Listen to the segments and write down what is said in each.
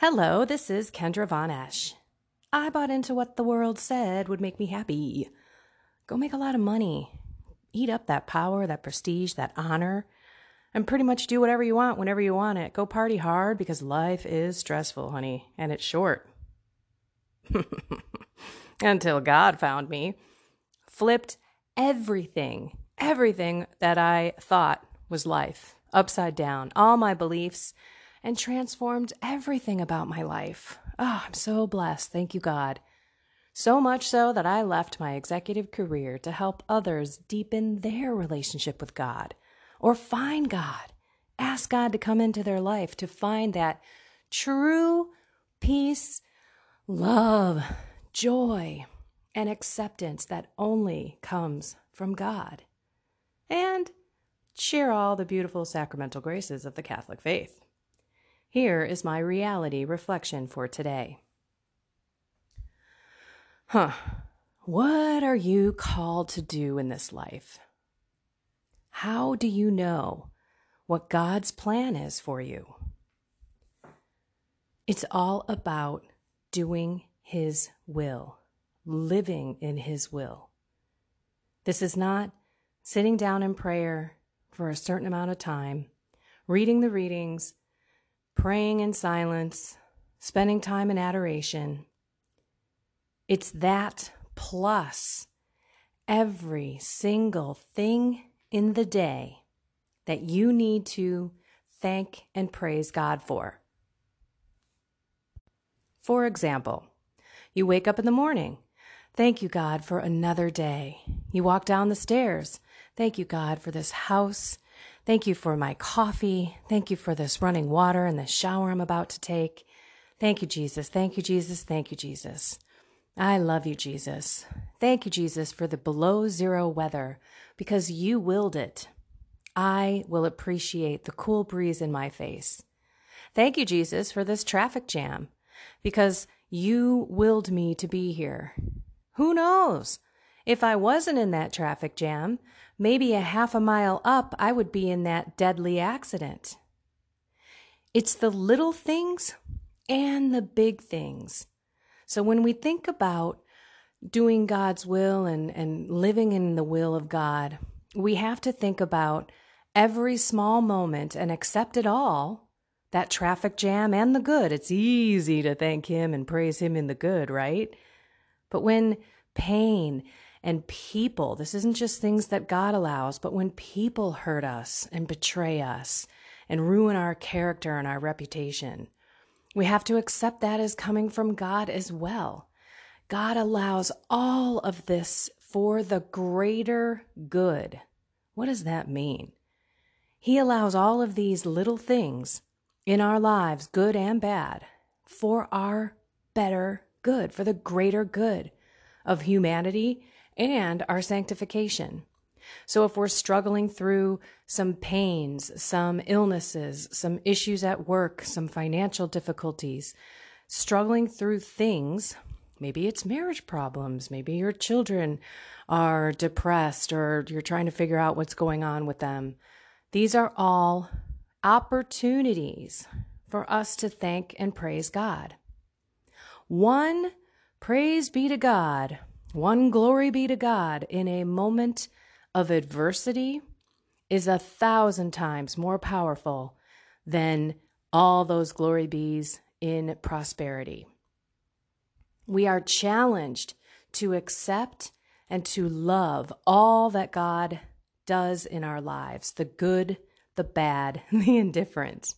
Hello, this is Kendra Von Esch. I bought into what the world said would make me happy. Go make a lot of money, eat up that power, that prestige, that honor, and pretty much do whatever you want whenever you want it. Go party hard because life is stressful, honey, and it's short. Until God found me, flipped everything, everything that I thought was life upside down, all my beliefs, and transformed everything about my life. Oh, I'm so blessed. Thank you, God. So much so that I left my executive career to help others deepen their relationship with God or find God. Ask God to come into their life to find that true peace, love, joy, and acceptance that only comes from God. And share all the beautiful sacramental graces of the Catholic faith. Here is my reality reflection for today. Huh. What are you called to do in this life? How do you know what God's plan is for you? It's all about doing His will, living in His will. This is not sitting down in prayer for a certain amount of time, reading the readings, praying in silence, spending time in adoration. It's that plus every single thing in the day that you need to thank and praise God for. For example, you wake up in the morning. Thank you, God, for another day. You walk down the stairs. Thank you, God, for this house. Thank you for my coffee. Thank you for this running water and the shower I'm about to take. Thank you, Jesus. Thank you, Jesus. Thank you, Jesus. I love you, Jesus. Thank you, Jesus, for the below zero weather because you willed it. I will appreciate the cool breeze in my face. Thank you, Jesus, for this traffic jam because you willed me to be here. Who knows? If I wasn't in that traffic jam, maybe a half a mile up, I would be in that deadly accident. It's the little things and the big things. So when we think about doing God's will and, and living in the will of God, we have to think about every small moment and accept it all that traffic jam and the good. It's easy to thank Him and praise Him in the good, right? But when pain and people, this isn't just things that God allows, but when people hurt us and betray us and ruin our character and our reputation, we have to accept that as coming from God as well. God allows all of this for the greater good. What does that mean? He allows all of these little things in our lives, good and bad, for our better good, for the greater good of humanity and our sanctification. So, if we're struggling through some pains, some illnesses, some issues at work, some financial difficulties, struggling through things, maybe it's marriage problems, maybe your children are depressed or you're trying to figure out what's going on with them. These are all opportunities for us to thank and praise God. One, praise be to God one glory be to God in a moment of adversity is a thousand times more powerful than all those glory bees in prosperity. We are challenged to accept and to love all that God does in our lives the good, the bad, the indifferent.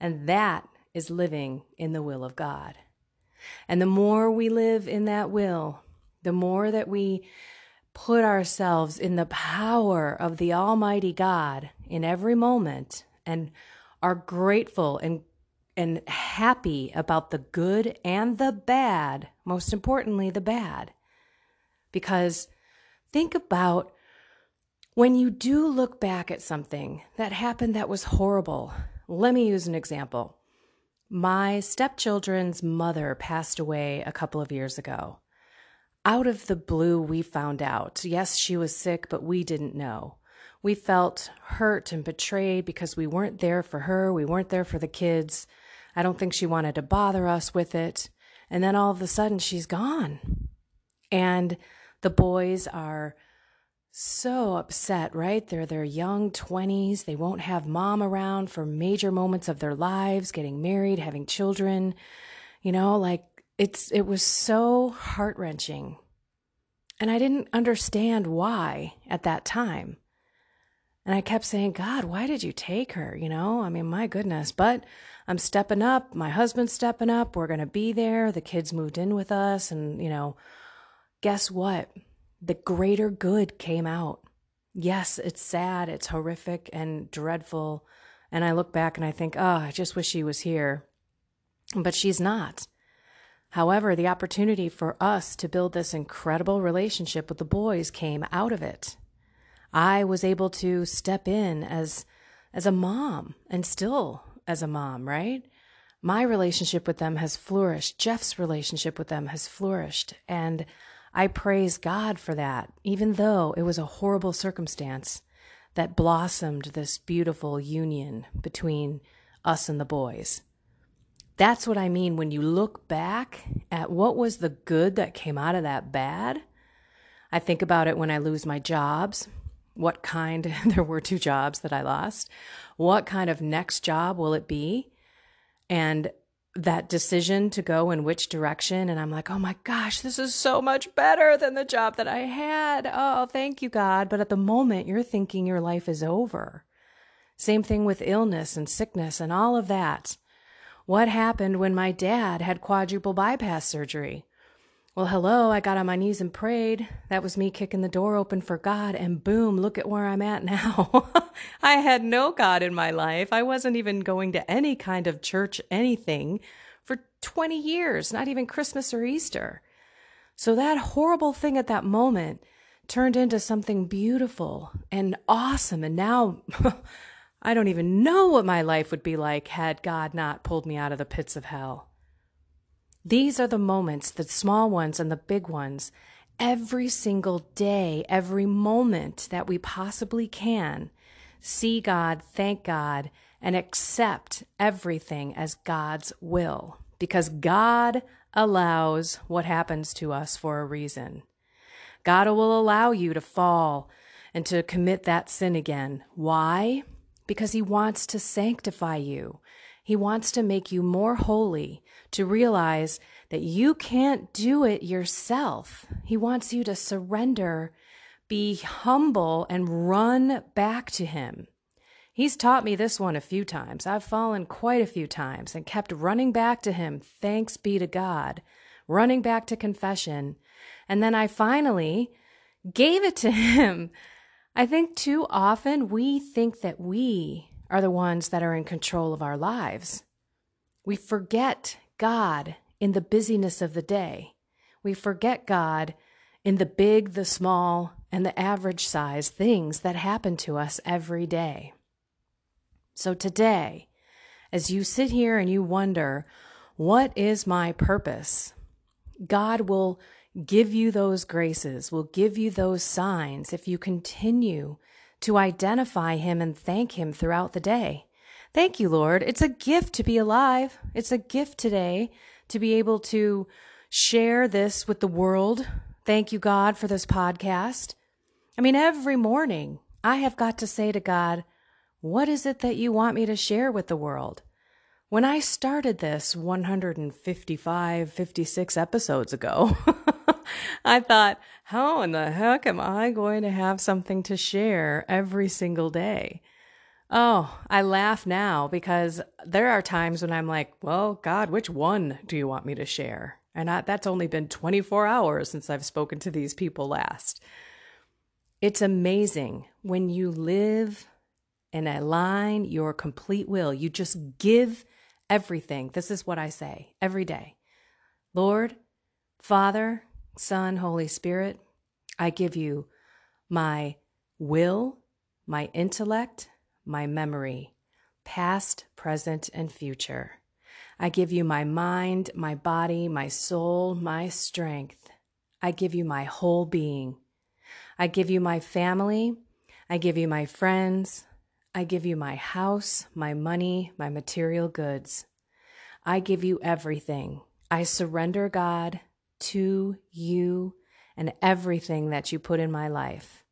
And that is living in the will of God. And the more we live in that will, the more that we put ourselves in the power of the Almighty God in every moment and are grateful and and happy about the good and the bad, most importantly the bad. Because think about when you do look back at something that happened that was horrible. Let me use an example. My stepchildren's mother passed away a couple of years ago out of the blue, we found out. Yes, she was sick, but we didn't know. We felt hurt and betrayed because we weren't there for her. We weren't there for the kids. I don't think she wanted to bother us with it. And then all of a sudden, she's gone. And the boys are so upset, right? They're their young 20s. They won't have mom around for major moments of their lives, getting married, having children. You know, like it's it was so heart-wrenching. And I didn't understand why at that time. And I kept saying, God, why did you take her? You know, I mean, my goodness. But I'm stepping up. My husband's stepping up. We're going to be there. The kids moved in with us. And, you know, guess what? The greater good came out. Yes, it's sad. It's horrific and dreadful. And I look back and I think, oh, I just wish she was here. But she's not. However, the opportunity for us to build this incredible relationship with the boys came out of it. I was able to step in as as a mom and still as a mom, right? My relationship with them has flourished. Jeff's relationship with them has flourished. And I praise God for that, even though it was a horrible circumstance that blossomed this beautiful union between us and the boys. That's what I mean when you look back at what was the good that came out of that bad. I think about it when I lose my jobs. What kind, there were two jobs that I lost. What kind of next job will it be? And that decision to go in which direction. And I'm like, oh my gosh, this is so much better than the job that I had. Oh, thank you, God. But at the moment, you're thinking your life is over. Same thing with illness and sickness and all of that. What happened when my dad had quadruple bypass surgery? Well, hello, I got on my knees and prayed. That was me kicking the door open for God, and boom, look at where I'm at now. I had no God in my life. I wasn't even going to any kind of church, anything, for 20 years, not even Christmas or Easter. So that horrible thing at that moment turned into something beautiful and awesome. And now I don't even know what my life would be like had God not pulled me out of the pits of hell. These are the moments, the small ones and the big ones, every single day, every moment that we possibly can. See God, thank God, and accept everything as God's will because God allows what happens to us for a reason. God will allow you to fall and to commit that sin again. Why? Because He wants to sanctify you. He wants to make you more holy, to realize that you can't do it yourself. He wants you to surrender, be humble, and run back to Him. He's taught me this one a few times. I've fallen quite a few times and kept running back to Him, thanks be to God, running back to confession. And then I finally gave it to Him. I think too often we think that we are the ones that are in control of our lives. We forget God in the busyness of the day. We forget God in the big, the small, and the average size things that happen to us every day. So today, as you sit here and you wonder, what is my purpose? God will give you those graces, will give you those signs if you continue to identify Him and thank Him throughout the day. Thank you, Lord. It's a gift to be alive. It's a gift today to be able to share this with the world. Thank you, God, for this podcast. I mean, every morning I have got to say to God, What is it that you want me to share with the world? When I started this 155, 56 episodes ago, I thought, how in the heck am I going to have something to share every single day? Oh, I laugh now because there are times when I'm like, well, God, which one do you want me to share? And I, that's only been 24 hours since I've spoken to these people last. It's amazing when you live and align your complete will. You just give everything. This is what I say every day Lord, Father, Son, Holy Spirit, I give you my will, my intellect, my memory, past, present, and future. I give you my mind, my body, my soul, my strength. I give you my whole being. I give you my family. I give you my friends. I give you my house, my money, my material goods. I give you everything. I surrender, God, to you and everything that you put in my life.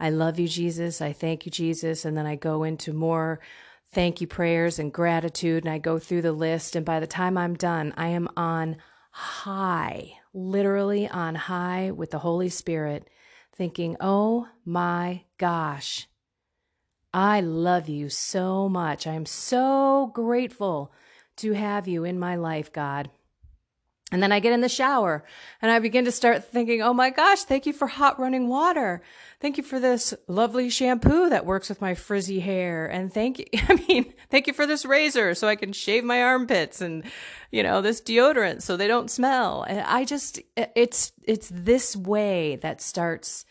I love you, Jesus. I thank you, Jesus. And then I go into more thank you prayers and gratitude, and I go through the list. And by the time I'm done, I am on high, literally on high with the Holy Spirit, thinking, oh my gosh, I love you so much. I am so grateful to have you in my life, God. And then I get in the shower and I begin to start thinking, oh my gosh, thank you for hot running water. Thank you for this lovely shampoo that works with my frizzy hair. And thank you, I mean, thank you for this razor so I can shave my armpits and, you know, this deodorant so they don't smell. And I just, it's, it's this way that starts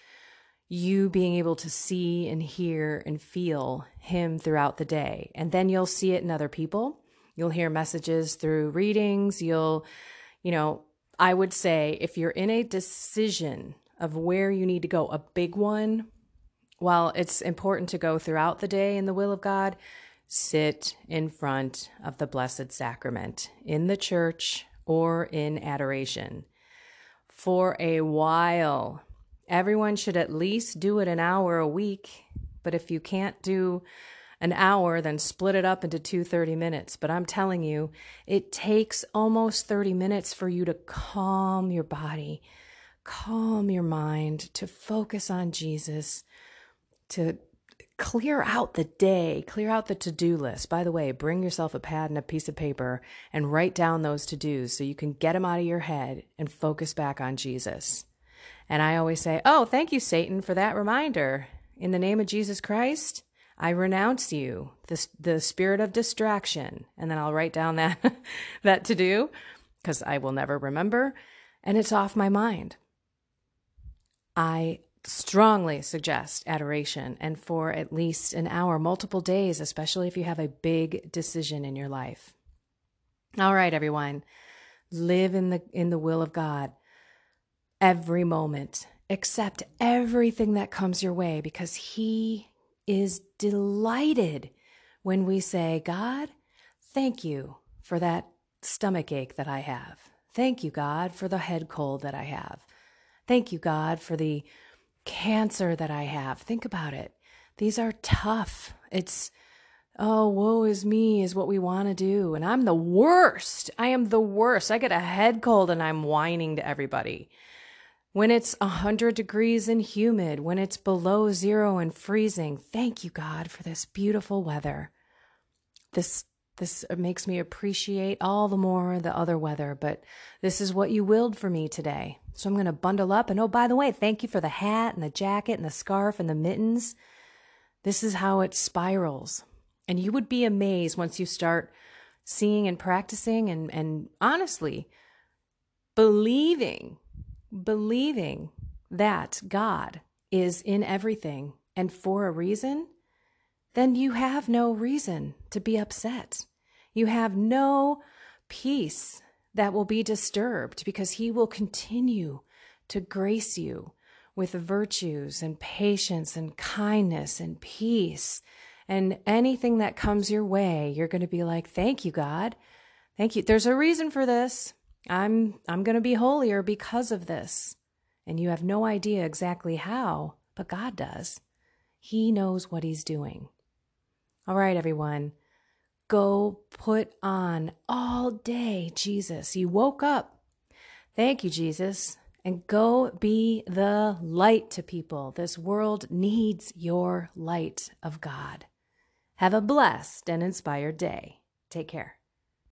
you being able to see and hear and feel Him throughout the day. And then you'll see it in other people. You'll hear messages through readings. You'll, you know, I would say if you're in a decision of where you need to go, a big one, while it's important to go throughout the day in the will of God, sit in front of the Blessed Sacrament in the church or in adoration for a while Everyone should at least do it an hour a week. But if you can't do an hour, then split it up into two 30 minutes. But I'm telling you, it takes almost 30 minutes for you to calm your body, calm your mind, to focus on Jesus, to clear out the day, clear out the to do list. By the way, bring yourself a pad and a piece of paper and write down those to dos so you can get them out of your head and focus back on Jesus. And I always say, Oh, thank you, Satan, for that reminder. In the name of Jesus Christ, I renounce you, the, the spirit of distraction. And then I'll write down that, that to do because I will never remember. And it's off my mind. I strongly suggest adoration and for at least an hour, multiple days, especially if you have a big decision in your life. All right, everyone. Live in the in the will of God every moment, accept everything that comes your way because He is delighted when we say, God, thank you for that stomach ache that I have. Thank you, God, for the head cold that I have. Thank you, God, for the cancer that I have. Think about it. These are tough. It's, oh, woe is me, is what we want to do. And I'm the worst. I am the worst. I get a head cold and I'm whining to everybody when it's 100 degrees and humid, when it's below zero and freezing. Thank you, God, for this beautiful weather. This this makes me appreciate all the more the other weather, but this is what you willed for me today. So I'm going to bundle up. And oh, by the way, thank you for the hat and the jacket and the scarf and the mittens. This is how it spirals. And you would be amazed once you start seeing and practicing and, and honestly believing believing that God is in everything and for a reason, then you have no reason to be upset. You have no peace that will be disturbed because He will continue to grace you with virtues and patience and kindness and peace. And anything that comes your way, you're going to be like, Thank you, God. Thank you. There's a reason for this. I'm I'm going to be holier because of this. And you have no idea exactly how, but God does. He knows what he's doing. All right, everyone. Go put on all day Jesus. You woke up. Thank you, Jesus. And go be the light to people. This world needs your light of God. Have a blessed and inspired day. Take care.